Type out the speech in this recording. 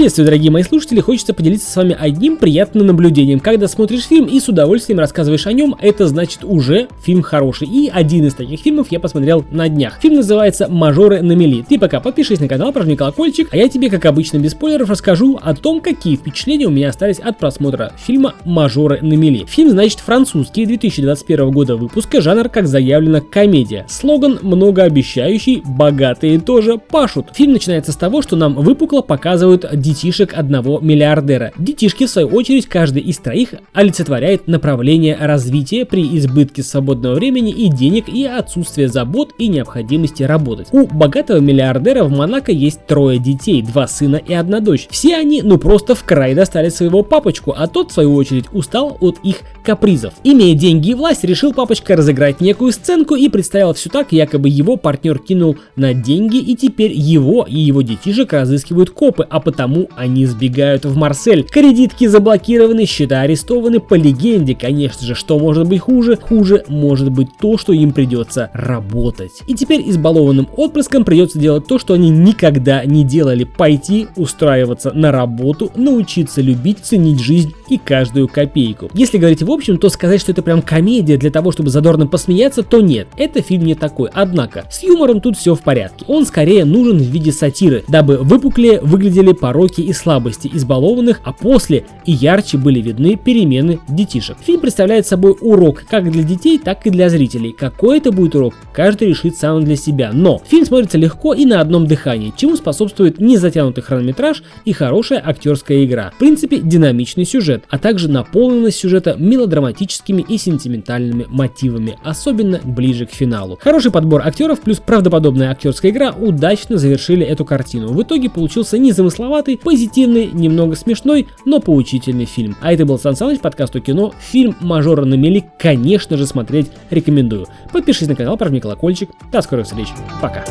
Приветствую, дорогие мои слушатели, хочется поделиться с вами одним приятным наблюдением. Когда смотришь фильм и с удовольствием рассказываешь о нем, это значит уже фильм хороший. И один из таких фильмов я посмотрел на днях. Фильм называется «Мажоры на мели». Ты пока подпишись на канал, прожми колокольчик, а я тебе, как обычно, без спойлеров расскажу о том, какие впечатления у меня остались от просмотра фильма «Мажоры на мели». Фильм, значит, французский, 2021 года выпуска, жанр, как заявлено, комедия. Слоган многообещающий, богатые тоже пашут. Фильм начинается с того, что нам выпукло показывают детишек одного миллиардера. Детишки, в свою очередь, каждый из троих олицетворяет направление развития при избытке свободного времени и денег и отсутствие забот и необходимости работать. У богатого миллиардера в Монако есть трое детей, два сына и одна дочь. Все они, ну просто в край достали своего папочку, а тот, в свою очередь, устал от их капризов. Имея деньги и власть, решил папочка разыграть некую сценку и представил все так, якобы его партнер кинул на деньги и теперь его и его детишек разыскивают копы, а потому они сбегают в Марсель. Кредитки заблокированы, счета арестованы, по легенде, конечно же, что может быть хуже? Хуже может быть то, что им придется работать. И теперь избалованным отпрыском придется делать то, что они никогда не делали. Пойти, устраиваться на работу, научиться любить, ценить жизнь и каждую копейку. Если говорить в общем, то сказать, что это прям комедия для того, чтобы задорно посмеяться, то нет, это фильм не такой. Однако, с юмором тут все в порядке. Он скорее нужен в виде сатиры, дабы выпуклее выглядели пороки и слабости избалованных, а после и ярче были видны перемены детишек. Фильм представляет собой урок как для детей, так и для зрителей. Какой это будет урок, каждый решит сам для себя. Но фильм смотрится легко и на одном дыхании, чему способствует незатянутый хронометраж и хорошая актерская игра. В принципе, динамичный сюжет, а также наполненность сюжета мелодраматическими и сентиментальными мотивами, особенно ближе к финалу. Хороший подбор актеров плюс правдоподобная актерская игра удачно завершили эту картину. В итоге получился незамысловатый, позитивный, немного смешной, но поучительный фильм. А это был Сан Саныч, подкаст о кино. Фильм «Мажора на мели», конечно же, смотреть рекомендую. Подпишись на канал, прожми колокольчик. До скорых встреч. Пока.